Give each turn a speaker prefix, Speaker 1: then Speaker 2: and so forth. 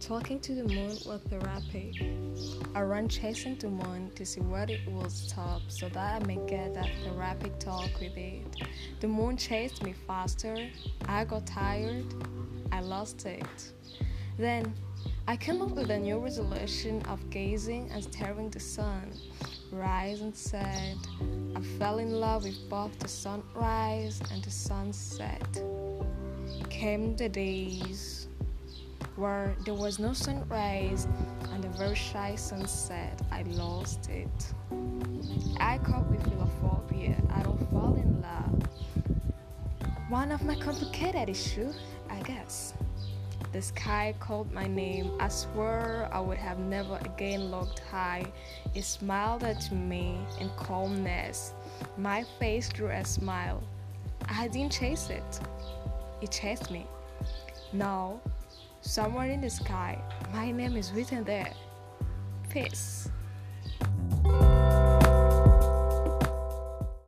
Speaker 1: Talking to the moon was therapy. I ran chasing the moon to see where it will stop so that I may get that therapeutic talk with it. The moon chased me faster. I got tired. I lost it. Then I came up with a new resolution of gazing and staring the sun rise and set. I fell in love with both the sunrise and the sunset. Came the days where there was no sunrise and a very shy sunset. I lost it. I cope with philophobia. I don't fall in love. One of my complicated issues, I guess. The sky called my name. I swore I would have never again looked high. It smiled at me in calmness. My face drew a smile. I didn't chase it, it chased me. Now, somewhere in the sky, my name is written there. Peace.